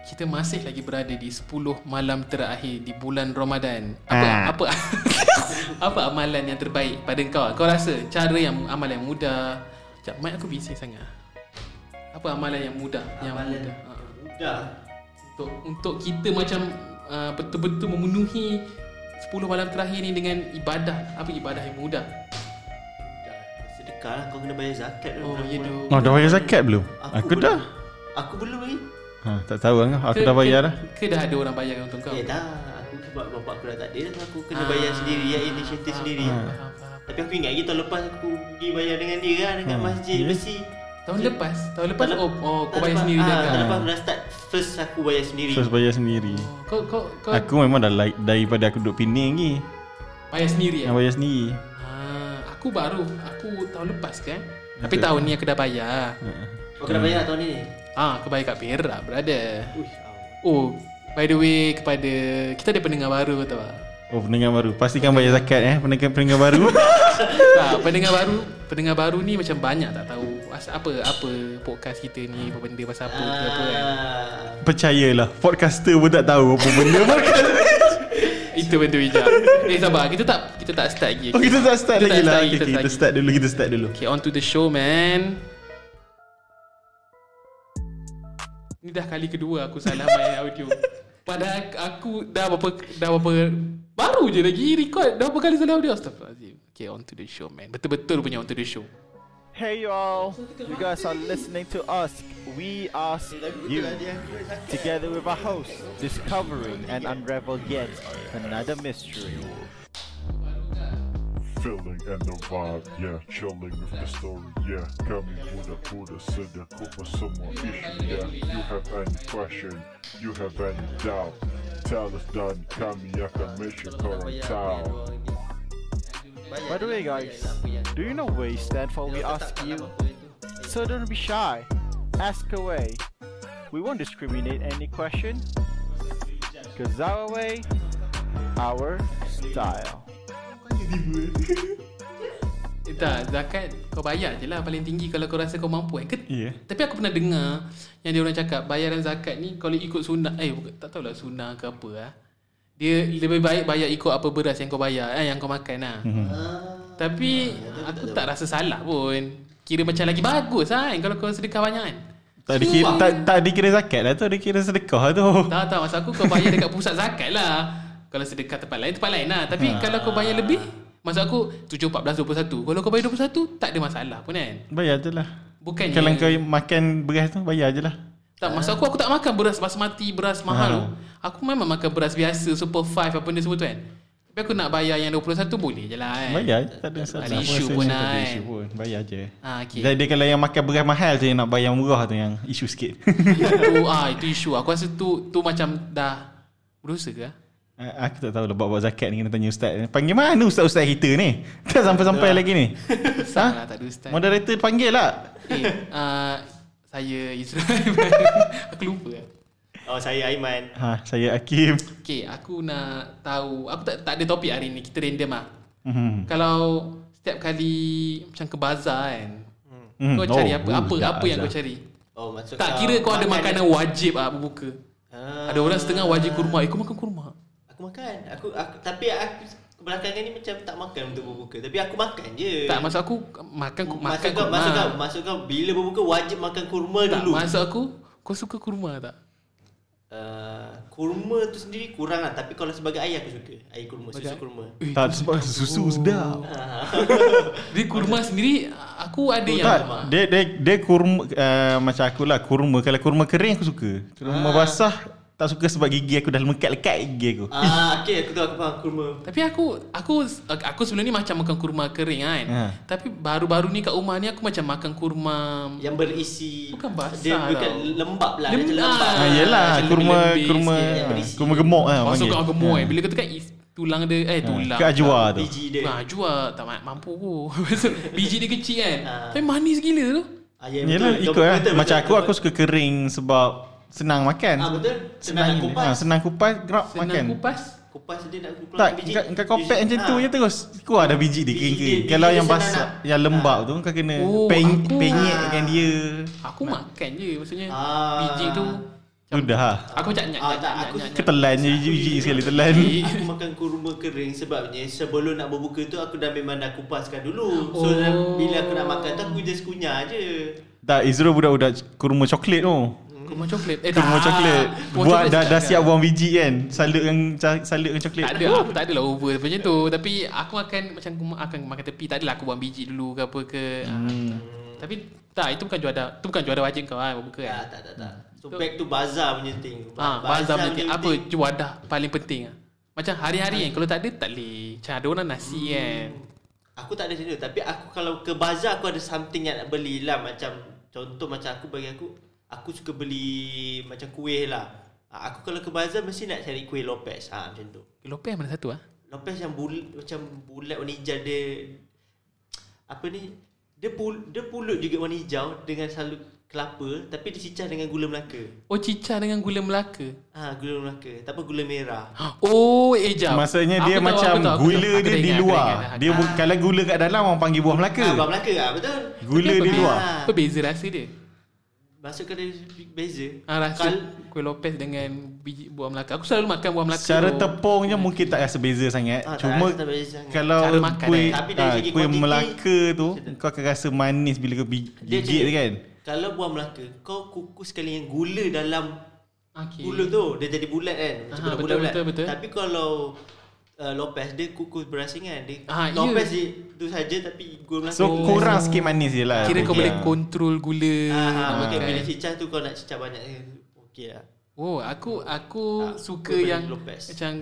kita masih lagi berada di 10 malam terakhir di bulan Ramadan. Apa Ah. apa apa amalan yang terbaik pada kau? Kau rasa cara yang amalan yang mudah? Sekejap, mic aku bising sangat. Apa amalan yang mudah? yang Amalan mudah. Ha. Mudah. Untuk untuk kita macam uh, betul-betul memenuhi 10 malam terakhir ni dengan ibadah. Apa ibadah yang mudah? Dah, Sedekah lah kau kena bayar zakat Oh, ya doh. Oh dah bayar zakat belum? Aku, belum. dah Aku belum lagi. Ha, Tak tahu kan Aku dah bayar dah Ke, ke dah ada orang bayar untuk kau? Ya dah. Aku sebab bapak aku dah tak ada dah aku kena Ah, bayar sendiri ya inisiatif faham, sendiri. faham, faham, faham. Tapi aku ingat lagi tahun lepas aku pergi bayar dengan dia kan dekat Hmm. masjid Ya. besi. Tahun lepas? Tahun lepas Tahun oh, oh kau bayar lepas- sendiri ah, dah Tahun kan? lepas aku dah start first aku bayar sendiri. First bayar sendiri Oh, Kau kau kau Aku memang dah like Daripada aku duduk Penang lagi bayar sendiri eh? bayar sendiri Ah, aku baru aku tahun lepas kan. Tapi Betul. tahun ni aku dah bayar. Ha. Kau kena bayar tahun ni. Ah, aku bayar kat Perak, brother. Uish, Oh, by the way kepada kita ada pendengar baru tau tak? Oh pendengar baru Pastikan bayar zakat eh Pendengar-pendengar baru tak, pendengar baru, pendengar baru ni macam banyak tak tahu apa apa podcast kita ni apa benda pasal apa ke apa kan. Ah. Percayalah Podcaster pun tak tahu Apa benda podcast Itu benda bijak. Eh sabar, kita tak kita tak start lagi. Oh kita tak start Kita tak lagi lah start okay, lagi, okay, kita Kita start dulu Kita start dulu Okay, on to the show, man. Ni dah kali kedua aku salah main audio. Padahal aku dah berapa dah berapa baru je lagi record dah berapa kali salah audio. Astagfirullahalazim. Okay, on to the show, man. Betul-betul punya on to the show. Hey y'all, you guys are listening to us. We ask you, together with our host, discovering and unravel yet another mystery. Feeling and the vibe, yeah. Chilling with the story, yeah. Kami muda muda sedang kupa semua issue, yeah. You have any question, you have any doubt. Tell us dan kami akan make sure korang tahu. By the way, guys, do you know we stand for we ask you? So don't be shy. Ask away. We won't discriminate any question. Cause our way, our style. Eh, tak, zakat kau bayar je lah paling tinggi kalau kau rasa kau mampu kan. Ke, Ya. Tapi aku pernah dengar yang dia orang cakap bayaran zakat ni kalau ikut sunnah eh tak tahulah sunnah ke apa lah. Dia lebih baik bayar ikut apa beras yang kau bayar eh, yang kau makan lah. Tapi aku tak rasa salah pun. Kira macam lagi bagus lah kan kalau kau sedekah banyak kan. Tak dikira, tak, tak dikira zakat lah tu Dikira sedekah tu Tak tak masa aku kau bayar dekat pusat zakat lah. Kalau sedekah tempat lain tempat lain lah. Tapi kalau kau bayar lebih Masa aku 7, 14, 21 Kalau kau bayar 21 Tak ada masalah pun kan Bayar je lah Bukannya Kalau kau makan beras tu Bayar je lah Tak, masa aku aku tak makan beras basmati, beras mahal Ha. tu. Aku memang makan beras biasa, super five apa benda semua tu kan. Tapi aku nak bayar yang 21 boleh je lah kan. Bayar Tak ada masalah Ada Aku isu pun kan. isu pun Bayar je Ah, okay. Jadi kalau yang makan beras mahal tu Yang nak bayar murah tu Yang isu sikit itu ah itu isu. Aku rasa tu tu macam dah berdosa ke? ah? Ah, Aku tak tahu lah Buat-buat zakat ni Kena tanya ustaz Panggil mana ustaz-ustaz kita ni Tak sampai-sampai lagi ni Salah tak ada ustaz. Moderator panggil lah Eh, uh, saya Israel. aku lupa. Oh saya Aiman. ha, Saya Hakim Okay, aku nak tahu. Aku tak tak ada topik hari ni. Kita random ah. hmm. Kalau setiap kali macam ke bazar kan. Hmm. Kau cari Oh, apa? uh, Apa apa yang kau azab. cari? Oh maksud Tak kira kau ada makanan wajib ah berbuka. Ah. Ada orang setengah wajib kurma. Eh, kau makan kurma. Aku makan. Aku aku tapi aku belakangan ni macam tak makan untuk berbuka. Tapi aku makan je. Tak, maksud aku makan makan maksud kau, kurma. maksud kau, maksud kau bila berbuka wajib makan kurma tak, dulu. maksud aku kau suka kurma tak? Uh, kurma tu sendiri kurang lah Tapi kalau sebagai air aku suka Air kurma, susu kurma Eh, Tak sebab susu sedap Dia kurma sendiri aku ada yang tak, dia dia dia kurma uh, macam aku lah kurma kalau kurma kering aku suka. Kurma basah tak suka sebab gigi aku dah lekat-lekat gigi aku. Ah, okay aku tahu aku faham kurma Tapi aku aku aku sebelum ni macam makan kurma kering kan. Ha. Tapi baru-baru ni kat rumah ni aku macam makan kurma Yang berisi Bukan basah Dia bukan tau. lembab lah Lembab. Dia macam lembab Ah, macam kurma kurma sikit, berisi. kurma gemuk lah Masuk kat gemuk Ha. eh. Bila kau tekan is tulang dia eh tulang. Ke ajwa tu. Biji dia Ah, jual tak ma- mampu aku. Biji dia kecil kan. Ah. Tapi manis gila tu. ah, ya, Yelah betul. ikut lah. Betul, Macam betul, aku betul. aku suka kering sebab senang makan. Ah betul Senang ini. kupas Ha, senang kupas, gerak Senang makan. kupas. Kupas dia nak kupas Tak, biji kau, kau kopek macam tu Ah. je terus. Keluar ada biji dia Biji kering-kering. biji Kalau yang senang basah, yang lembab tu kau kena Oh, peny- aku- penyetkan dia. Aku makan je maksudnya. Ah. Biji tu Ludah lah. Aku macam nyak Ah, nyak tak, nyak aku nyak. Ke telan je biji sekali telan. Aku makan kurma kering sebabnya sebelum nak berbuka tu aku dah memang dah kupaskan dulu. So Oh. bila aku nak makan tu aku just kunyah je. Tak, Izro budak-budak kurma coklat tu. Kurma coklat. Eh Kurma coklat. Buat coklat dah, dah sedap siap kan? buang biji kan. Salutkan salutkan coklat. Tak ada, aku tak adalah over macam tu. Tapi aku akan macam aku akan makan tepi. Tak adalah aku buang biji dulu ke apa ke. Hmm. Tapi tak, itu bukan juara. Itu bukan juara wajib kau kan berbuka Tak, kan. tak, tak, tak. So back to bazar punya thing. Ha, bazar penting. Apa juadah paling penting ah. Macam hari-hari kan kalau tak ada tak boleh. Macam ada orang nasi kan. Aku tak ada macam tu Tapi aku kalau ke bazar Aku ada something yang nak beli lah Macam Contoh macam aku bagi aku Aku suka beli Macam kuih lah Ah, Aku kalau ke bazar Mesti nak cari kuih Lopez ha, Macam tu Lopez mana satu ah? Lopez yang bul, Macam bulat warna hijau Dia Apa ni Dia, pul, dia pulut juga warna hijau Dengan salut kelapa Tapi dicicah dengan gula Melaka Oh cicah dengan gula Melaka. Ah Gula Melaka Tak apa gula merah Oh, eh jap. Maksudnya Aku dia tahu, macam aku tahu, aku gula tahu. Aku dia di ingat, aku luar. ingat. Dia bu- kalau gula kat dalam orang panggil buah Melaka. Ah, Buah Melaka lah Betul Gula Tapi di luar. beza- Apa beza rasa dia? Masuk ke dia beza Ah, rasa Kal- kuih Lopez dengan biji buah Melaka. Aku selalu makan buah Melaka. Secara tu. tepung je mungkin tak rasa beza sangat. Tak Cuma rasa beza sangat. kalau Cara makan kuih eh. Tapi dari ah, segi kuih kuantiti, Melaka tu kau akan rasa manis bila kau gigit macam- kan. Kalau buah Melaka Kau kukus sekali yang gula dalam Okay. Gula tu Dia jadi bulat kan Macam Aha, bulat betul, bulat betul, betul. Tapi kalau uh, Lopez Dia kukus berasingan Dia Ah, Lopez iya. dia tu saja Tapi gula Melaka So Oh. kurang sikit manis je lah. Kira kau Okey. boleh kontrol gula ah, nak okay, makan. Bila cicah tu Kau nak cicah banyak eh, Okey lah Oh, aku aku Tak, suka yang Lopez. macam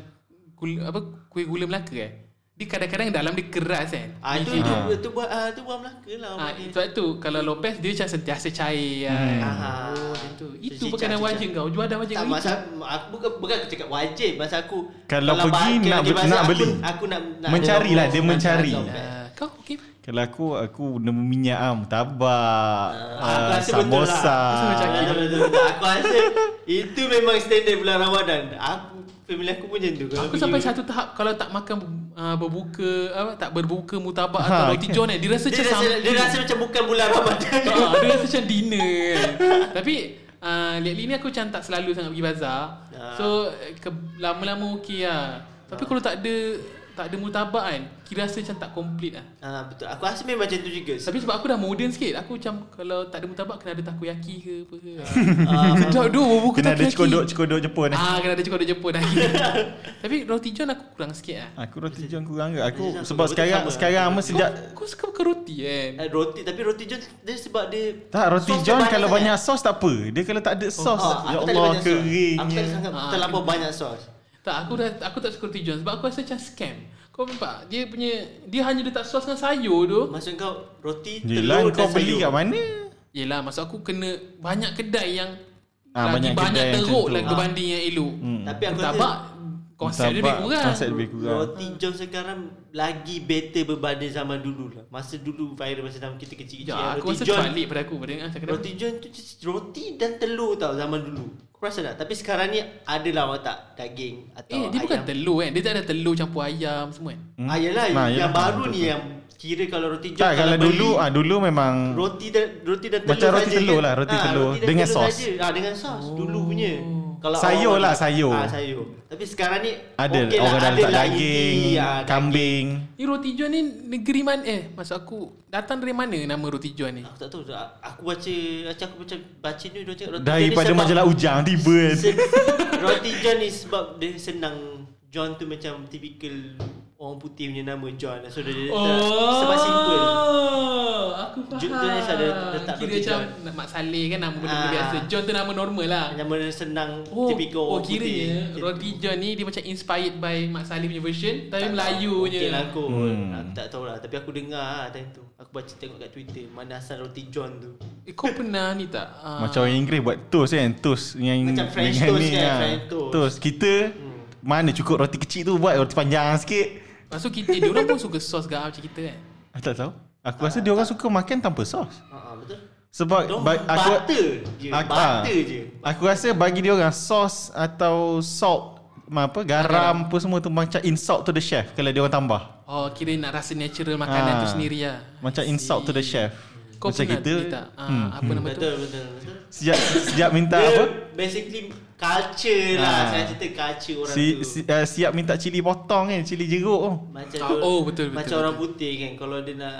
gula, apa kuih gula Melaka eh. Dia kadang-kadang dalam dia keras kan. Ah itu Biji itu, dia. itu buah ah, itu buah Melaka lah Ah, sebab tu kalau Lopez dia macam sentiasa cair kan. Ah. Oh, macam tu. Itu Cicah, makanan cicah. wajib kau. Jual dah wajib tak kau. masa aku bukan bukan aku cakap wajib masa aku Kalau pergi nak pergi bazar, nak aku, beli. aku nak, nak Mencari lah, dia nak mencari. kau okey. Kalau aku aku nama minyak am, tabak, Ah, aku uh, rasa betul lah. samosa. Rasa macam Ah, betul, betul, betul. Aku rasa itu memang standard bulan Ramadan. Aku family aku pun macam tu. Aku sampai satu tahap kalau tak makan uh, berbuka apa tak berbuka mutabak Ha, atau roti kan. john eh dia rasa dia macam rasa, dia rasa macam bukan bulan Ramadan. Ah, dia rasa macam dinner. Tapi uh, lately ni aku macam tak selalu sangat pergi bazar. Ah. So ke, lama-lama okey lah. Tapi kalau tak ada tak ada mutabak kan, kira rasa macam tak complete lah. Ah betul. Aku rasa memang macam tu juga. Tapi sebab aku dah modern sikit, aku macam kalau tak ada mutabak kena ada takoyaki ke apa ke. Ah, Sedap tu buku Kena ada takoyaki. cekodok-cekodok Jepun. eh. Ah, kena ada cekodok Jepun lagi. Tapi roti john aku kurang sikit lah. Aku roti john kurang ke? Aku Roti sebab sekarang sama. sekarang ama sejak Kau suka makan roti kan? Eh, roti tapi roti john dia sebab dia tak roti sos john kalau banyak sos tak apa. Dia kalau tak ada sos, Oh, ya aku tak ada Allah banyak sos. Aku keringnya. tak sangat Ah, terlampau banyak sos. Tak, aku dah aku tak suka roti john sebab aku rasa macam scam. Kau nampak? Dia punya dia hanya letak sos dengan sayur tu. Maksud kau roti Yelah telur kau dan beli sayur. kat mana? Yelah, maksud aku kena banyak kedai yang Ah, lagi banyak banyak, kedai yang teruk tu. lagi berbanding yang elok. Hmm. Tapi aku Mutabak konsep dia lebih kurang. Konsep lebih kurang. Roti John sekarang lagi better berbanding zaman dulu lah. Masa dulu viral masa zaman kita kecil-kecil. Ya, aku roti rasa John, terbalik pada aku pada roti John tu roti dan telur tau zaman dulu. Kau perasan tak? Tapi sekarang ni adalah awak tak daging atau Eh, dia bukan telur kan. Dia tak ada telur campur ayam semua kan. Hmm? Ah, yelah, Nah, yang yelah, baru betul, ni betul. yang kira kalau roti John Tak kalau beli, dulu ah dulu memang roti dan roti dan telur Macam roti telur lah, roti Ah, telur roti dengan telur sos. saja. Ah dengan sos dulu punya. Kalau Sayur lah, sayur. Ah sayur. Tapi sekarang ni ada okey lah, orang dah letak daging, ah, kambing. Ni roti john ni negeri mana eh? Maksud aku datang dari mana nama roti john ni? Aku tak tahu Aku baca Macam aku baca Baca ni dia cakap roti Daripada John sebab- majalah Ujang tiba kan. Roti John ni sebab Dia senang John tu macam Typical Orang putih punya nama John So dia Oh. Sebab simple Aku faham. John tu ni ada letak Kira macam John. Mak Saleh kan nama benda-benda Ah. biasa. John tu nama normal lah. Nama dia senang Oh, Typical oh orang putih roti tu. john ni dia macam inspired by Mak Saleh punya version tapi Tak Melayu tahu. punya. Mungkin lah kot Hmm. Aku tak tahu lah Tapi aku dengar lah time tu Aku baca tengok kat Twitter Mana asal roti John tu Eh, kau pernah ni tak? Uh, Macam orang Inggeris buat toast kan Toast yang Macam French toast ni, kan, ah. French toast. Toast Kita Mana cukup roti kecil tu Buat roti panjang sikit Maksud kita dia orang pun suka sos gak macam kita kan. Aku tak tahu Aku rasa dia orang suka makan tanpa sos Haa betul Sebab Diorang ba- aku butter je aku- Butter ah. je Aku rasa bagi dia orang sos atau salt apa garam apa semua tu macam insult to the chef kalau dia orang tambah. Oh, kira nak rasa natural makanan Ah. tu sendiri lah. Macam I insult to the see. chef. Kau Macam pernah kita, tak? Ah, hmm, apa nama tu? Betul betul betul. Sejak sejak minta Dia apa? basically culture lah. Ah. Saya cerita culture orang Si, tu. si, uh, siap minta cili potong kan, cili jeruk tu. Macam Ah, tu, oh, betul, betul, Macam betul. orang putih kan Kalau dia nak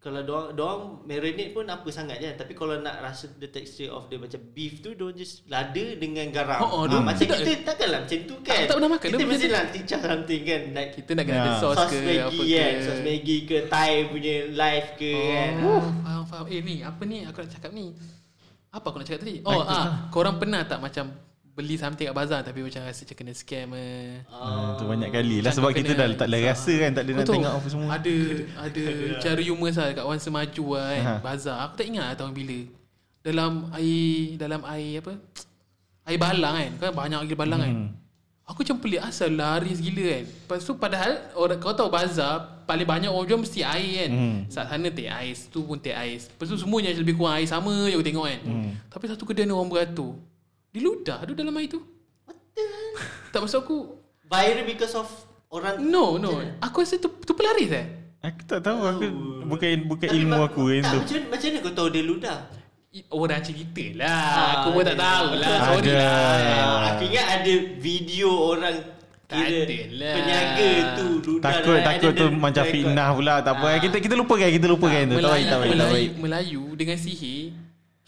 Kalau doang doang marinate pun apa sangat je Tapi kalau nak rasa the texture of the macam beef tu Diorang just lada dengan garam Oh, oh, dia- Macam sedap kita takkanlah macam tu kan Tak- tak pernah makan, Kita mesti nak teach something kan like Kita nak kena ada Ya. sos Sos ke Maggi apa kan ke. Sos Maggi ke Thai punya live ke kan Oh, faham, faham. Eh ni, apa ni aku nak cakap ni? Apa aku nak cakap tadi? Oh, ah, korang pernah tak macam beli something kat bazar tapi macam rasa macam kena scam eh. Ah, tu banyak kali lah sebab kita dah tak ada rasa kan, tak ada nak tengok apa semua. Ada ada cara humor lah kat Wan Semaju lah kan. Ha. Bazar. Aku tak ingat lah tahun bila. Dalam air dalam air apa? Air balang kan. Kan banyak gila balang kan. Hmm. Aku macam pelik asal lari gila kan. Lepas tu padahal orang kau tahu bazar paling banyak orang jual mesti air kan. Hmm. Saat sana teh ais, tu pun teh ais. Lepas tu semuanya lebih kurang air sama je aku tengok kan. Hmm. Tapi satu kedai ni orang beratur. Diludah tu dalam air tu. Tak masuk aku Viral because of Orang No no Aku rasa tu tu pelaris eh Aku tak tahu, aku bukan bukan Tapi ilmu aku kan tak, tu. macam, macam mana kau tahu dia ludah Orang cerita lah Ah, Aku pun tak ada. tahu lah Sorry Ada. lah Ah, Aku ingat ada video orang Tak kira ada lah. Peniaga tu ludah Takut takut tu macam fitnah pula tak apa. Ah. Kita kita lupakan kita lupakan tu. Tak baik Melayu, tak baik tak Melayu, baik. Melayu dengan sihir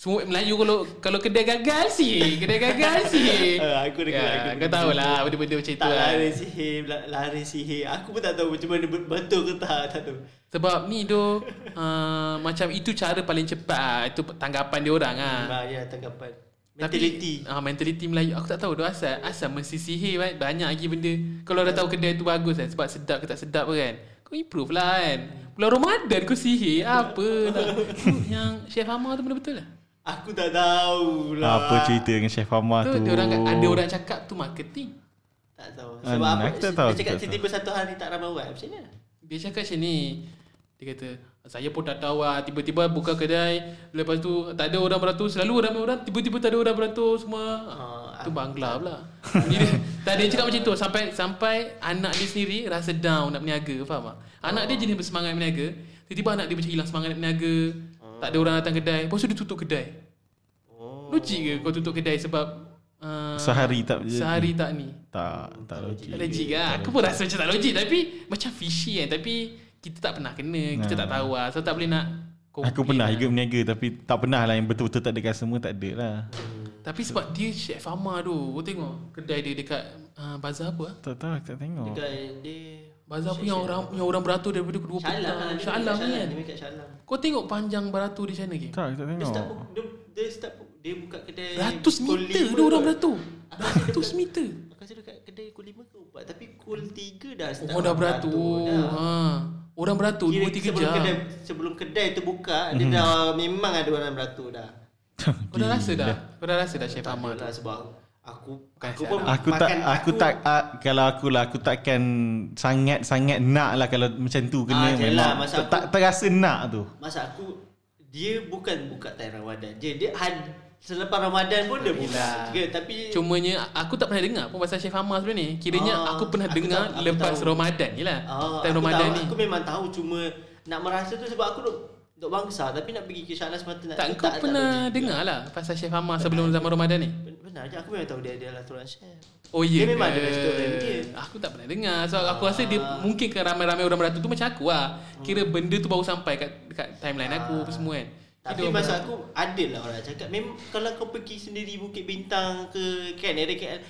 semua Melayu kalau kalau kedai gagal sihir Kedai gagal sihir Ah, aku dengar, ya, aku Kau tahu lah Benda-benda macam tu Tak lah lari sihir la- Lari sihir. Aku pun tak tahu macam mana bet- Betul ke tak Tak tahu. Sebab ni do uh, Macam itu cara paling cepat lah. Itu tanggapan dia orang lah ah. Ya tanggapan. Tapi, Mentality. ah, mentality Melayu Aku tak tahu tu asal Asal mesti sihir kan? Banyak lagi benda. Kalau dah tahu kedai tu bagus kan? Sebab sedap ke tak sedap kan? Kau improve lah kan? Bulan Ramadan kau sihir Apa lah Yang Chef Amar tu benda betul lah Aku tak tahu lah. Apa cerita dengan Chef Amar tu, tu? dia orang, Ada orang cakap tu marketing. Tak tahu. Ah, Sebab apa aku tak tahu, Dia cakap tiba-tiba satu hari Tak ramai orang Macam mana? Dia cakap macam ni. Dia kata Saya pun tak tahu lah. Tiba-tiba buka kedai Lepas tu Tak ada orang beratur Selalu ramai orang Tiba-tiba tak ada orang beratur semua. Ah, Tu bangla pula. dia, Tak dia cakap macam tu. Sampai sampai Anak dia sendiri Rasa down nak berniaga Faham tak? Anak dia jenis bersemangat berniaga. Tiba-tiba anak dia macam hilang semangat nak berniaga Tak ada orang datang kedai Lepas tu dia tutup kedai Oh Logik ke kau tutup kedai sebab uh, Sehari tak. Sehari tak ni Tak tak logik. Tak logik kan Aku pun rasa macam tak logik Tapi Macam fishy kan Tapi Kita tak pernah kena Kita Nah. tak tahu lah So tak boleh nak Aku pernah lah. juga berniaga tapi tak pernah lah yang betul-betul tak ada customer tak ada lah. Tapi sebab dia Chef Amar tu Kau tengok Kedai dia dekat uh, Bazar apa ah? Tak tahu aku tak tengok. Dekat dia Bazar pun yang orang yang orang beratur daripada kedua Syalam lah petang. dia Syalam ni kan. Dia Syalam Kau tengok panjang beratur di sana ke? Tak tak Dia tengok. start pukul- dia, dia start dia buka kedai Ratus meter dia orang beratur. Ratus meter. Aku rasa dekat kedai pukul 5 ke 4 Tapi pukul 3 dah start Oh dah beratur. dah. Ha. Orang beratur Kira 2 3 sebelum jam. kedai sebelum kedai tu buka dia Mhm. dah memang ada orang beratur dah. Kau dah rasa dah? Kau dah rasa dah Chef Tak Amar tu? adalah sebab aku Bukan aku pun lah. Aku tak makan- aku tak uh, kalau aku lah aku takkan sangat-sangat nak lah kalau macam tu kena Ah, je memang lah, masa tak, aku- tak terasa nak tu. Masa aku dia bukan buka time Ramadan je. Dia had, selepas Ramadan pun dia buka juga tapi Cumanya aku tak pernah dengar pun pasal Chef Amar sebenarnya ni. Kiranya Ah, aku pernah aku dengar tahu- aku lepas tahu. Ramadan je lah. ah, Time aku Ramadan tahu, ni. Aku memang tahu cuma nak merasa tu sebab aku duk duk bangsa tapi nak pergi ke Syahlan semata nak Tak tu kau pernah juga. dengar lah pasal Chef Amar sebelum zaman Ramadan ni? Benar je aku memang tahu dia adalah restoran chef. Oh iya Dia memang ada restoran dia. Aku tak pernah dengar. So aku rasa dia Ah. Mungkin ke ramai-ramai orang beratur tu Macam aku lah. Kira benda tu baru sampai Kat, dekat timeline aku apa semua kan. Tapi orang masa aku ada lah orang cakap. Memang kalau kau pergi sendiri Bukit Bintang ke kan area KL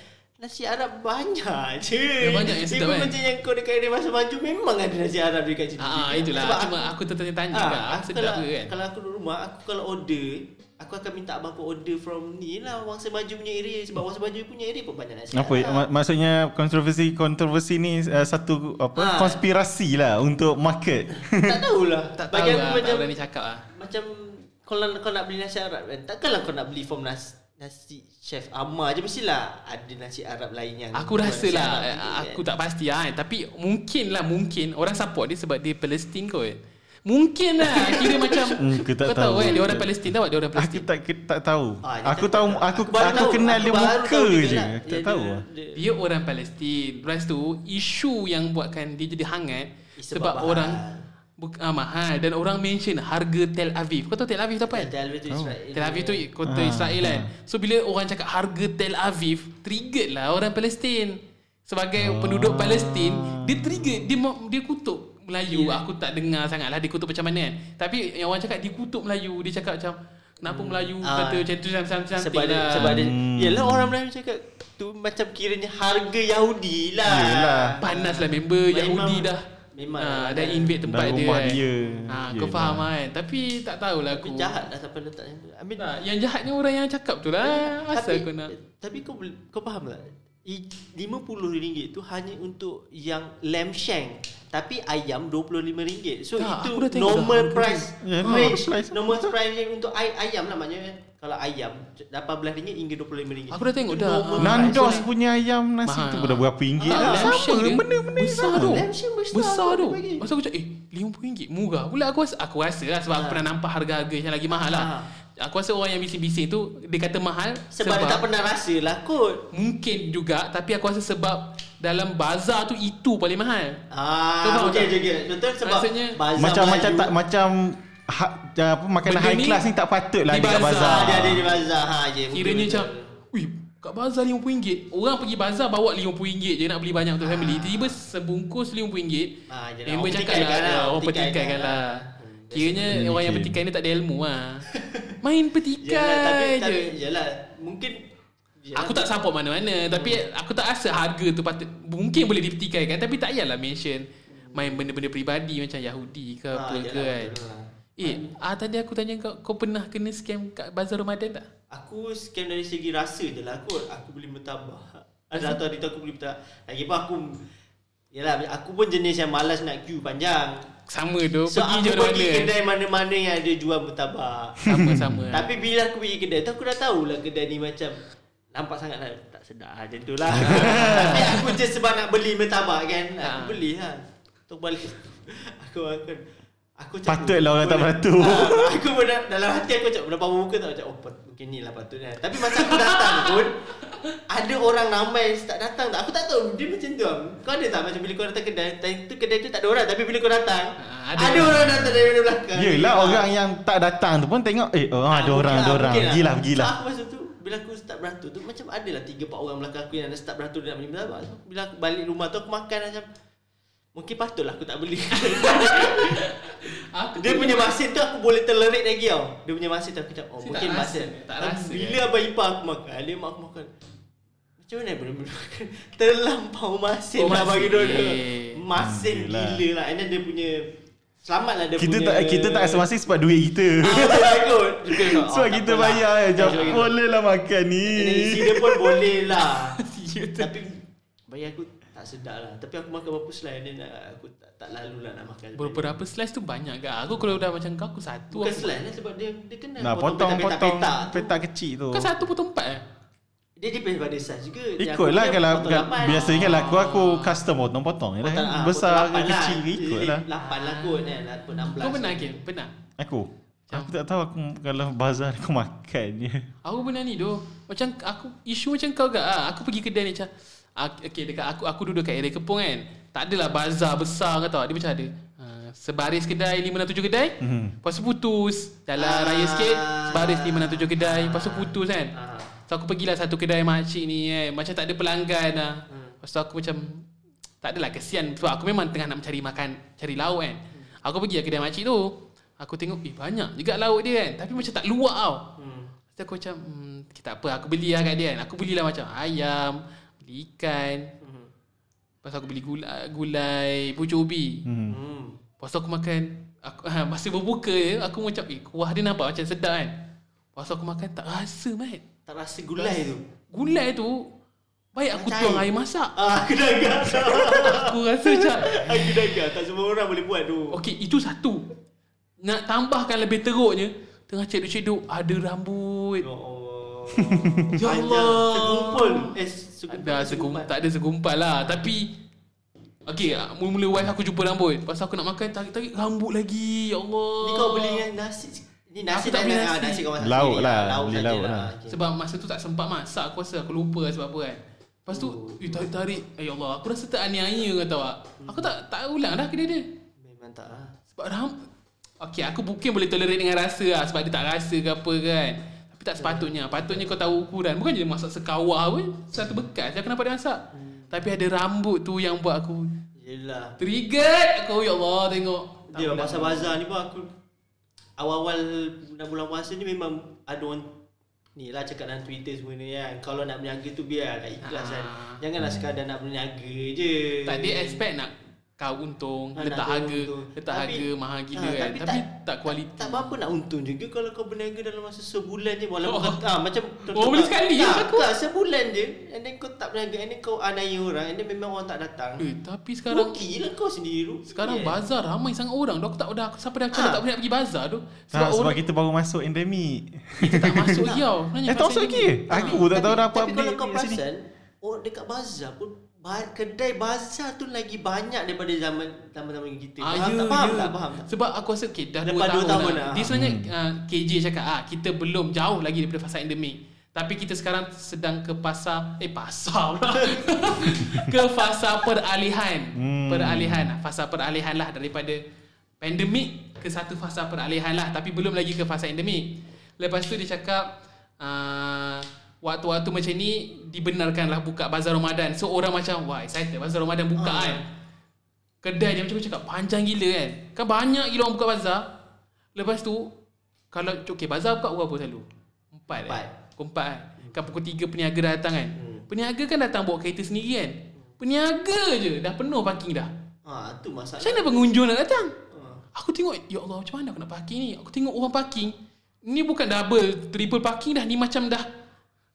Nasi Arab banyak je. Ya, banyak yang sedap, kan? macam yang kau dekat area Masa Maju Memang ada nasi Arab dekat situ. Ah, ah, itulah. Cuma aku, tertanya-tanya ah, juga. Aku aku sedap kalau, ke kan? Kalau aku duduk rumah Aku kalau order Aku akan minta abang aku order from ni lah Wangsa Maju punya area Sebab Wangsa Maju punya area pun banyak nasi Apa mak- maksudnya kontroversi kontroversi ni uh, satu apa Ah. konspirasi lah untuk market. Tak tahulah Tak Bagi tahu aku lah macam Tak berani cakap lah Macam kalau kau nak beli nasi Arab kan Takkanlah kau nak beli from nasi Nasi Chef Amar je Mestilah ada nasi Arab lain yang Aku rasa lah eh, ni, Aku kan. tak pasti lah kan. Tapi mungkin lah Mungkin Orang support dia sebab dia Palestin kot Mungkin lah Kira macam Hmm, aku tak Kau tahu tahu. kan Dia orang Palestin Tahu tak dia orang aku Palestin tak tak tahu. Ah, dia aku tak- tahu aku aku, baru tahu. kenal Aku dia muka tahu dia je. lah. Aku Dia- tak tahu. dia- dia- Dia orang Palestin Lepas tu Isu yang buatkan dia jadi hangat Sebab sebab orang Buk, ah, mahal dan orang mention harga Tel Aviv. Kau tahu Tel Aviv tu apa kan? Tel Aviv tu Israel. Tel Aviv tu kota Ah, Israel kan. So bila orang cakap harga Tel Aviv, triggered lah orang Palestin. Sebagai Ah. penduduk Palestin, dia trigger, dia dia kutuk Melayu. Aku tak dengar sangat lah dia kutuk macam mana kan. Tapi yang orang cakap dia kutuk Melayu, dia cakap macam kenapa Melayu Ah. kata macam tu sebab dia, lah. sebab dia Hmm. Yelah orang Melayu cakap Tu macam kiranya harga Yahudi lah Yelah. panas lah member Memang- Yahudi dah. memang lah. dah invade tempat Dah dia. rumah kan. dia. Ah, kau Yelah. faham kan? Tapi tak tahulah Tapi aku. jahat lah sampai letak macam tu I mean, Tak, yang jahatnya orang yang cakap tu lah. Asal tapi, kau nak. Tapi kau kau faham tak I- RM50 tu hanya untuk yang lamb shank tapi ayam RM25 so Tak, itu normal dah price. Ya, range price. normal price untuk ay- ayam lah maknanya kalau ayam RM18 hingga RM25 Aku dah tengok dah. normal Ah. price. Nandos punya ayam nasi Mahal. tu dah berapa ringgit Ah, lah. Sama dia benda-benda besar tu. Besar tu. Masa aku cakap, eh RM50 murah. Pula aku rasa, aku rasa lah sebab aku pernah nampak harga-harga yang lagi mahal lah. Aku rasa orang yang bising-bising tu dia kata mahal sebab, dia tak pernah rasa lah kot mungkin juga tapi aku rasa sebab dalam bazar tu itu paling mahal. Ah, okey tak? okey. Betul sebab Rasanya- bazar Macam macam Melayu- tak macam ha, apa makanan Benda high ni class ni tak patut lah di dekat bazar. bazar. Dia ada di bazar. Ha, je. Kiranya macam Wih kat bazar RM50 Orang pergi bazar bawa RM50 je nak beli banyak untuk family Tiba-tiba sebungkus RM50 Ah, je lah. Member Orang cakap lah kan lah, Orang petikai petikai kan lah lah. Kiranya orang yang petikai ni tak ada ilmu lah Main Yalah, tapi, petikai tapi je yalah, mungkin yalah, Aku tak support mana-mana Tapi aku tak rasa harga tu patut Mungkin boleh dipetikaikan Tapi tak payahlah mention Main benda-benda peribadi Macam Yahudi ke Ah, apa yalah, ke kan lah. Eh, ah tadi aku tanya kau Kau pernah kena scam kat bazar Ramadan tak? Aku scam dari segi rasa je lah kot. Aku beli murtabak Ada satu hari tu aku beli murtabak Lagi pun aku Yalah aku pun jenis yang malas nak queue panjang. Sama tu So Pergi aku je pergi mana-mana kedai mana-mana yang ada jual murtabak Sama-sama. Tapi bila aku pergi kedai tu aku dah tahulah kedai ni macam Nampak sangat lah tak sedap macam tu lah Tapi aku je sebab nak beli martabak kan Aku Ha. beli lah Tok balik Aku akan Aku macam Patutlah orang tak beratur. ha, Aku pun dalam hati aku macam Dalam muka tak macam Oh pat- mungkin ni lah patutnya Tapi masa aku datang pun Ada orang ramai yang tak datang tak Aku tak tahu Dia macam tu Kau ada tak macam bila kau datang kedai Time tu kedai tu tak ada orang Tapi bila kau datang Ha, Ada, ada. orang datang dari belakang Yelah orang yang tak datang tu pun tengok eh oh, ada Ah, orang ada lah, orang. lah. Pergilah So pergilah. aku masa tu bila aku start beratur tu macam ada lah 3 4 orang belakang aku yang dah start beratur dia nak beli martabak. So, bila aku balik rumah tu aku makan macam mungkin patutlah aku tak beli. Aku dia punya masin tu aku boleh tolerate lagi tau. Dia punya masin tu aku macam oh Saya mungkin masin. tak rasa, bila kan? abang ipar aku makan, dia mak aku makan. Macam mana boleh makan? Terlampau masin Oh, lah masin. bagi dia. Masin Hmm, yelah. gila lah. And then dia punya Selamat lah dia Kita punya tak kita tak rasa masing sebab duit kita. Ah, lah kot. Sebab Oh, kita apalah. bayar je. Sebab kita- Boleh lah makan ni. Isi dia pun boleh lah Ya. Tapi bagi aku tak sedap lah Tapi aku makan berapa slice uh, aku tak, tak lalu lah nak makan Beberapa slice tu banyak ke? Aku kalau dah macam kau aku satu. Bukan aku- slice lah sebab dia dia kena Nah, potong potong petak-petak tu. petak kecil tu. Kau satu potong empat eh? Dia depends pada size juga Ikut lah kalau potong biasanya kan aku aku custom potong-potong je lah. Potong- ah, Besar potong ke kecil lah. ke ikut lah. Lapan lah kot kan Ataupun 16 Kau pernah Kim? Pernah? Aku. Aku tak tahu aku kalau bazar aku makan je. Aku pernah ni doh. Macam aku isu macam kau gak ah. Aku pergi kedai ni macam ah, okay, dekat aku aku duduk kat area Kepong kan. Tak adalah bazar besar kau tahu. Dia macam ada. ah, sebaris kedai 5 6 7 kedai. Mhm. Lepas tu putus. Jalan Ah. raya sikit, sebaris 5 6 7 kedai. Lepas tu putus kan. Ah. So aku pergilah satu kedai makcik ni kan. Macam tak ada pelanggan lah. Hmm. Lepas tu aku macam tak adalah kesian sebab aku memang tengah nak mencari makan, cari lauk kan. Aku pergi lah kedai makcik tu. Aku tengok, eh banyak juga lauk dia kan. Tapi macam tak luak tau. Hmm. Lepas tu aku macam, hmm, kita apa, aku beli lah kat dia kan. Aku belilah macam ayam, beli ikan. Hmm. Lepas tu aku beli gulai, gulai pucuk ubi. Hmm. Hmm. Lepas tu aku makan, aku, ha, masa berbuka je, aku macam, eh kuah dia nampak macam sedap kan. Lepas tu aku makan, tak rasa mat. Tak rasa gulai tu. Gulai tu, baik aku tuang air. masak. Ah, aku dah Aku rasa macam, Aku dah Tak semua orang boleh buat tu. Okey itu satu. Nak tambahkan lebih teruknya, tengah ceduk-ceduk, ada rambut. Ya Allah Ya Allah. Segumpul Eh segumpul Ada segum, tak ada segumpal lah. Tapi Okay Mula-mula wife aku jumpa rambut. Tu aku nak makan Tarik-tarik rambut lagi. Ya Allah. Ni kau beli yang nasi Ni nasi tak beli ah, nasi. nasi kau masak Lauk sendiri. lah, Lauk beli saja lauk lah. Okay. Sebab masa tu tak sempat masak Aku rasa aku lupa sebab apa kan. Lepas tu Oh. eh, Tarik-tarik Eh ya Allah Aku rasa teraniaya kau tahu tak? Aku tak tak ulang dah kedai dia. Memang tak lah. Sebab ram Okay aku mungkin boleh tolerate dengan rasa lah Sebab dia tak rasa ke apa kan. Tapi tak sepatutnya. Patutnya kau tahu ukuran. Bukan je masak sekawah pun Satu bekas Aku nampak dia masak. Tapi ada rambut tu yang buat aku Yelah. Triggered. Aku ya Allah tengok. Dia pasal boleh. bazar ni pun aku awal-awal bulan bulan puasa ni memang ada orang ni lah cakap dalam Twitter semua ni kan. Kalau nak berniaga tu biar kat ikhlas kan. Ah. Janganlah sekadar nak berniaga je. Tak dia expect nak kau untung Ah, Letak harga untung. Letak Tapi- harga mahal gila Ah, kan tapi Tapi tak- tak kualiti Tak apa-apa nak untung juga kalau kau berniaga dalam masa sebulan je walaupun Oh. kau, ah, macam Oh, boleh sekali tak, je aku. tak, sebulan je and then kau tak berniaga and then kau anai orang and then memang orang tak datang. Eh tapi sekarang Rugi lah kau sendiri tu. Sekarang Yeah. bazar ramai sangat orang. Aku tak dah siapa dah cakap Ha. tak boleh nak pergi bazar tu. Tak, sebab orang kita baru masuk endemik. kita tak masuk tau. Sebenarnya Eh, tak masuk lagi ke? Aku tak tahu dah apa Tapi kalau update kau perasan Oh dekat bazar pun ba- Kedai bazar tu lagi banyak daripada zaman Zaman-zaman kita Ah, Faham ya, tak? Faham ya. tak? Faham tak? Sebab aku rasa okay, dah 2 Lepas tahun, dua tahun lah. dah. Dia sebenarnya uh, KJ cakap ah kita belum jauh lagi daripada fasa endemik. Tapi kita sekarang sedang ke pasar eh pasar pula. ke fasa peralihan. Hmm. Peralihan. Fasa peralihan lah daripada pandemik ke satu fasa peralihan lah tapi belum lagi ke fasa endemik. Lepas tu dia cakap uh, waktu-waktu macam ni dibenarkanlah buka bazar Ramadan. So orang macam wah excited bazar Ramadan buka Ah. kan. Kedai dia macam cakap panjang gila kan. Kan banyak gila orang buka bazar. Lepas tu kalau okey bazar buka pukul berapa selalu? Empat. Empat. Eh? Pukul empat kan. Kan pukul tiga peniaga dah datang kan. Hmm. Peniaga kan datang bawa kereta sendiri kan. Peniaga je dah penuh parking dah. Ah, tu masalah Macam mana pengunjung nak datang? Ah. Aku tengok ya Allah macam mana aku nak parking ni? Aku tengok orang parking. Ni bukan double, triple parking dah. Ni macam dah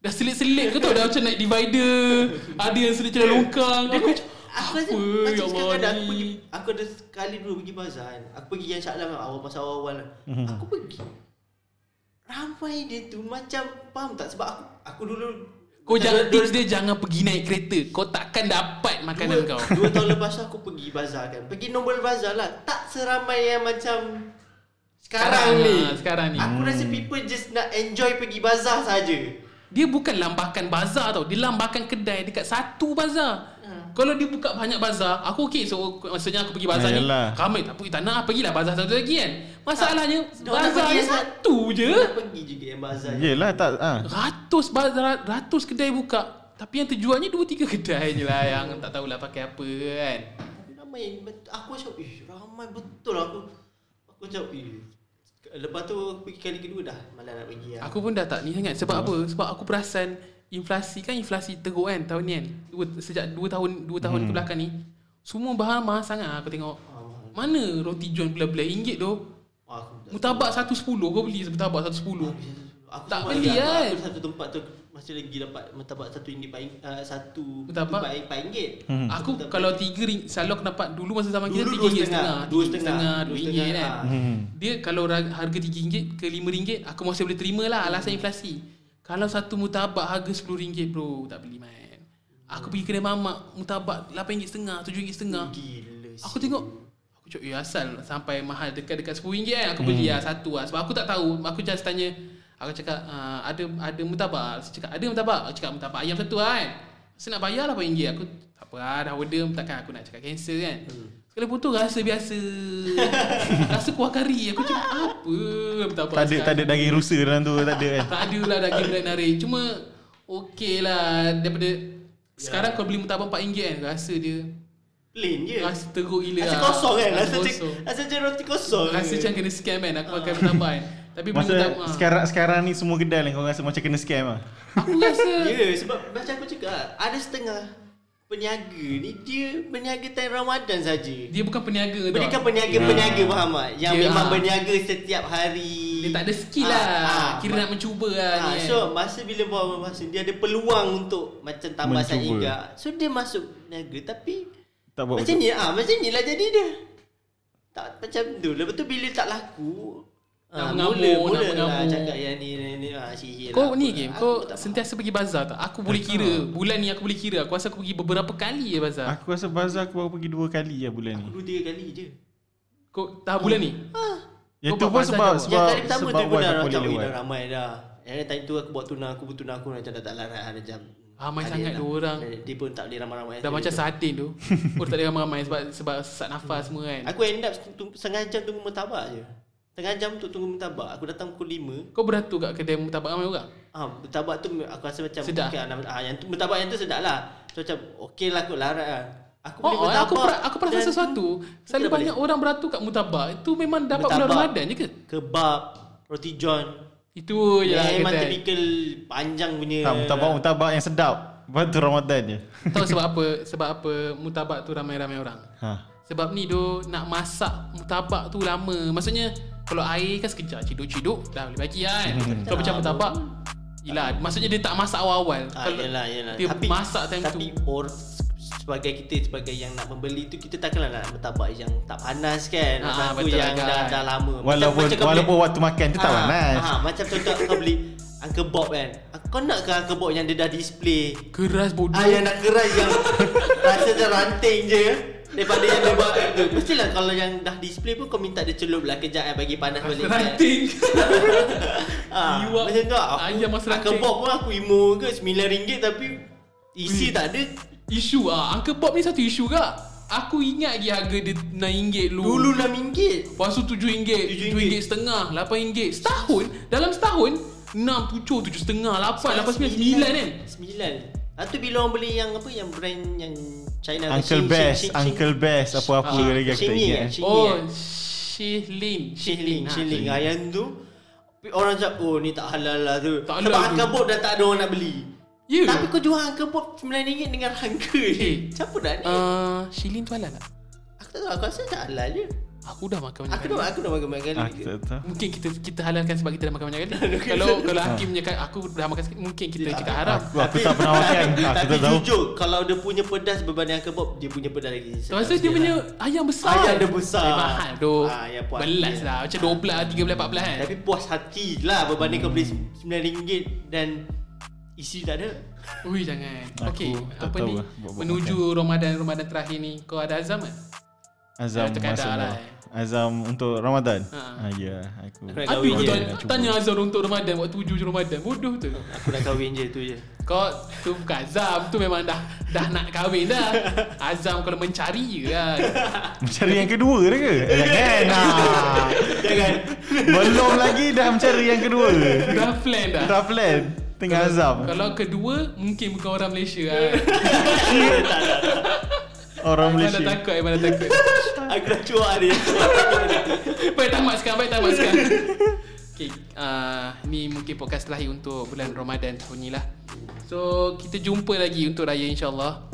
dah selit-selit ke tau dah macam naik divider. Ada yang selit macam longkang. Aku macam Aku apa rasa macam ya kadang aku pergi Aku ada sekali dulu pergi bazar kan Aku pergi yang Syaklam kan, awal masa awal-awal. Mhm. Aku pergi Ramai dia tu macam Faham tak? Sebab aku Aku dulu Kau jangan dua- tips dia jangan pergi naik kereta. Kau takkan dapat makanan dua, kau. Dua tahun lepas tu aku pergi bazar kan Pergi normal bazar lah Tak seramai yang macam Sekarang, ni ah, Sekarang ni. Aku rasa people just nak enjoy pergi bazar saja. Dia bukan lambakan bazar tau. Dia lambakan kedai dekat satu bazar. Hmm. Kalau dia buka banyak bazar, aku okey. So maksudnya aku pergi bazar Ah, ni. Ramai tak pergi tak nak pergilah bazar satu lagi kan. Masalahnya nak bazar pergi ni yang satu je. Dia nak pergi juga yang bazar. Yelah tak ah. Ratus bazar, ratus kedai buka. Tapi yang terjualnya dua tiga kedai je lah yang tak tahulah pakai apa kan. Ramai betul. Aku macam ramai betul aku. Aku macam Lepas tu aku pergi kali kedua dah malah nak pergi lah. Aku pun dah tak ni sangat. Sebab apa? Sebab aku perasan Inflasi kan inflasi teruk kan Tahun ni kan? Dua, Sejak 2 tahun 2 tahun hmm. ke belakang ni Semua bahan mahal sangat Aku tengok. Ah, Mana roti john belah-belah RM1 tu. Mutabak 110 Kau beli mutabak 110 Aku Tak beli kan? Aku satu tempat tu masih lagi dapat martabak satu ringgit ringgit, uh, satu Martabak? empat empat ringgit. Hmm. Aku Martabak kalau ringgit. 3 ring Selalu aku dapat Dulu masa zaman kita Dulu 3 dua ringgit setengah, setengah dua RM2 setengah, RM2 dua ringgit setengah, kan. Hmm. Dia kalau harga RM3 ke RM5 Aku masih boleh terima lah Alasan inflasi Kalau satu mutabak harga RM10 bro Tak beli man Aku pergi kedai mamak Mutabak RM8.5 RM7.5 Gila. Aku tengok Aku cakap eh asal Sampai mahal dekat-dekat RM10 kan Aku beli lah satu lah Sebab aku tak tahu Aku just tanya Aku cakap uh, ada ada mutabak Saya cakap ada mutabak Aku cakap mutabak ayam satu lah kan Saya nak bayar lah RM8 Aku tak apa lah dah order Takkan aku nak cakap cancel kan Sekali potong rasa biasa Rasa kuah kari Aku cakap apa mutabak Tak ada sekarang? tak ada daging rusa dalam tu tak ada kan. Tak ada lah daging menarik Cuma Okey lah Daripada Sekarang kalau beli mutabak RM4 kan Rasa dia Plain je. Rasa teruk gila Rasa lah. kosong kan? Rasa macam kosong. rasa macam roti kosong. Rasa macam kena scam kan Aku pakai mutabak kan Tapi Masa mutabak sekarang sekarang ni semua kedai lah kau rasa macam kena scam ah. Aku rasa Ya, yeah, sebab macam aku cakap, ada setengah peniaga ni dia berniaga time Ramadan saja. Dia bukan peniaga tau Mereka peniaga-peniaga faham tak? Yang Dia, memang ah. berniaga setiap hari. Dia tak ada skill Ah, lah ah, Kira ma- nak mencuba lah Ah, ni kan. so masa bila bawa masa dia ada peluang untuk macam tambah sainga. So dia masuk niaga tapi Tak buat macam ni ah macam ni lah jadi dia. Tak macam tu. Lepas tu bila tak laku Ah, mengamuk, mula, nak mula lah cakap yang ni ni, ni ah, sihir Kau lah, ni game lah. Kau Aku tak sentiasa pergi bazar tak Aku boleh kira Bulan ni aku boleh kira Aku rasa aku pergi beberapa kali je bazar Aku rasa bazar aku baru pergi dua kali lah bulan ni. Dua tiga kali je. Kau tahap bulan ni Ya Kau tu buat pun sebab kau? sebab yang kali pertama sebab tu pun dah aku macam boleh "Ui, dah ramai dah. Yang time tu aku buat tuna aku bertuna aku macam dah tak larat dah, macam Ramai Ada sangat lah. dua orang. Dia, pun tak boleh ramai-ramai. Dah macam sardin tu. Oh tak ada ramai-ramai sebab sebab sesak nafas semua kan. Aku end up setengah jam tunggu mentabak je. Setengah jam untuk tunggu mentabak. Aku datang pukul 5. Kau beratur kat kedai mutabak ramai orang? Ah, mentabak tu aku rasa macam Sedap. Okay, ah, yang tu mentabak yang tu sedap lah. So macam okey lah kot larat lah. Aku Oh, boleh oh mentabak. aku pra, aku perasan sesuatu. Selalu banyak orang beratur kat mutabak. Itu memang dapat bulan Mutabak. Ramadan je ke? Kebab, roti john. Itu je lah Memang kedai. typical panjang punya. Tak, mutabak-mutabak yang sedap. Lepas tu Ramadan je. Tahu sebab apa? Sebab apa mutabak tu ramai-ramai orang? Ha. Sebab ni tu nak masak mutabak tu lama. Maksudnya kalau air kan sekejap ciduk-ciduk dah boleh bagi kan. kalau macam mutabak Yelah, maksudnya dia tak masak awal-awal. Ah, yelah, yelah. dia tapi, masak time tapi tu. or, sebagai kita sebagai yang nak membeli tu kita takkanlah nak mentabak yang tak panas kan. Ah, Masa aku yang lah, dah, kan. dah lama. Walaupun kau walaupun beli- waktu makan tu tak Ah, panas. ah, macam contoh kau beli Uncle Bob kan. Kau nak ke Uncle Bob yang dia dah display? Keras bodoh. Ah yang nak keras yang rasa macam ranting je daripada yang dia buat tu. Mestilah kalau yang dah display pun kau minta dia celup lah kejap eh, bagi panas balik. kan. Ranting. Ah, Iwak macam tu aku, ayam masa Uncle ranting. Bob pun aku imo ke RM9 tapi isi Ui. tak ada. isu ah. Uncle Bob ni satu isu ke? Aku ingat lagi harga dia RM6 dulu. Dulu RM6. Lepas tu RM7, RM7. RM7 setengah, RM8. Setahun, dalam setahun, 6, 7, 7 setengah, 8, 8, 9, 9 kan? 9. Ah tu bila orang beli yang apa yang brand yang China Uncle Xing- Uncle Best apa-apa Ah, lagi aku tak ingat. Yi Oh, kan? Shihlin. Shilling, ah, shilling. Ah, yang tu orang cakap oh ni tak halal lah tu. Tak Sebab. Uncle Bob dah tak ada orang nak beli. Ya. Tapi kau jual Uncle Bob RM9 dengan harga je. Eh. Siapa dah ni? Uh, Shilin tu halal tak? Aku tak tahu, aku rasa tak halal je. Aku dah makan banyak Aku kali. dah aku dah makan banyak kali. Aku tak tahu. Mungkin kita kita halalkan sebab kita dah makan banyak kali. kalau kalau Hakim cakap aku dah makan sikit, mungkin kita cakap haram. Aku aku tak pernah makan. Aku Tapi tak tahu. jujur kalau dia punya pedas berbanding Bob, dia punya pedas lagi. Tu pasal dia punya ayam besar. Ayam dia besar. Eh, mahal tu. Ah, ya, puas Belas hati. lah. Macam 12, 13, 14 kan. Tapi puas hati lah berbanding kau beli RM9 dan isi tak ada. Ui jangan. Okey, apa ni? lah Menuju Ramadan Ramadan terakhir ni, kau ada azam tak? Azam masuk lah, lah. eh. Azam untuk Ramadan. Ha. Ah ya, aku. Nak Aduh, kahwin kau je. tanya, nak azam untuk Ramadan waktu hujung Ramadan. Bodoh tu. Aku nak kahwin je tu je. Kau tu bukan azam, tu memang dah dah nak kahwin dah. Azam kalau mencari je kan. Mencari yang kedua dah ke? Eh, Jangan. Nah. Jangan. Belum lagi dah mencari yang kedua. Dah plan dah. Dah plan. Tengah azam. Kalau kedua mungkin bukan orang Malaysia kan. Orang Mana Malaysia. takut, mana takut. Aku dah cuak dia. Baik tamat sekarang, baik tamat sekarang. Okay, uh, ni mungkin podcast terakhir untuk bulan Ramadan tahun ni lah. So, kita jumpa lagi untuk raya insyaAllah.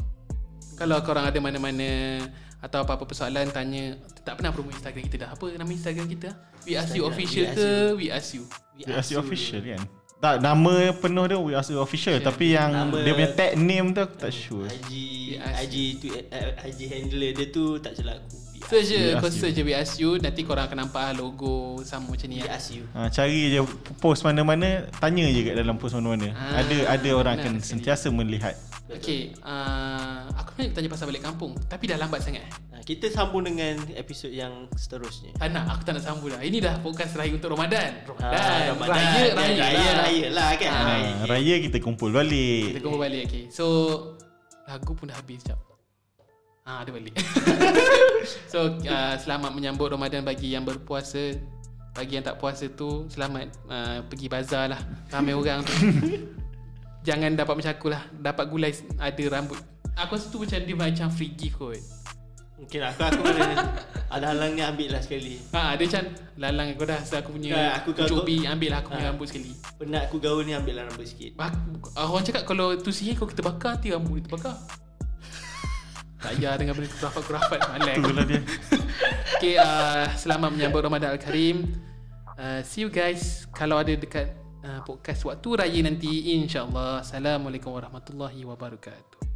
Kalau korang ada mana-mana atau apa-apa persoalan, tanya. Tak pernah promo Instagram kita dah. Apa nama Instagram kita? We Ask You Instagram, Official We Ask ke You. We Ask You? We Ask You Official kan? Tak, nama penuh dia We Ask You Official. Tapi yang Nama- dia punya tag name tu aku tak sure. IG IG tu eh, IG handler dia tu tak silap aku. Search je, kau search je We Ask You. Nanti korang akan nampak lah logo sama macam ni. We lah. ask you. Ha, cari je post mana-mana, tanya je kat dalam post mana-mana. Ah, ada ada orang akan sekali. sentiasa melihat. Okay, uh, aku nak tanya pasal balik kampung. Tapi dah lambat sangat. Ha, kita sambung dengan episod yang seterusnya. Tak nak, aku tak nak sambung dah. Ini dah podcast raya untuk Ramadan. Ramadan. Ah, Ramadan. Raya, raya, Raya, lah. raya lah kan. Ah, Raya. Ha, raya kita kumpul Kita balik. kumpul balik, okay. So, lagu pun dah habis sekejap. Ah, ada balik. so, uh, selamat menyambut Ramadan bagi yang berpuasa. Bagi yang tak puasa tu, selamat uh, pergi bazar lah. Ramai orang tu. Jangan dapat macam aku lah. Dapat gulai ada rambut. Aku rasa tu macam dia macam free gift kot. Mungkin aku aku ada ada halang ni ambil lah sekali. Ha, dia macam lalang kau dah rasa aku punya Kan, aku aku cubi ambil lah aku punya Ha. rambut sekali. Penat aku gaul ni ambil lah rambut sikit. Bak, orang cakap kalau tu sihir kau kita bakar nanti rambut kita bakar. Tak payah dengan benda kurafat-kurafat malas. Itulah dia. Okay, uh, selamat menyambut Ramadan Al-Karim. Uh, see you guys kalau ada dekat uh, podcast waktu raya nanti insya-Allah. Assalamualaikum warahmatullahi wabarakatuh.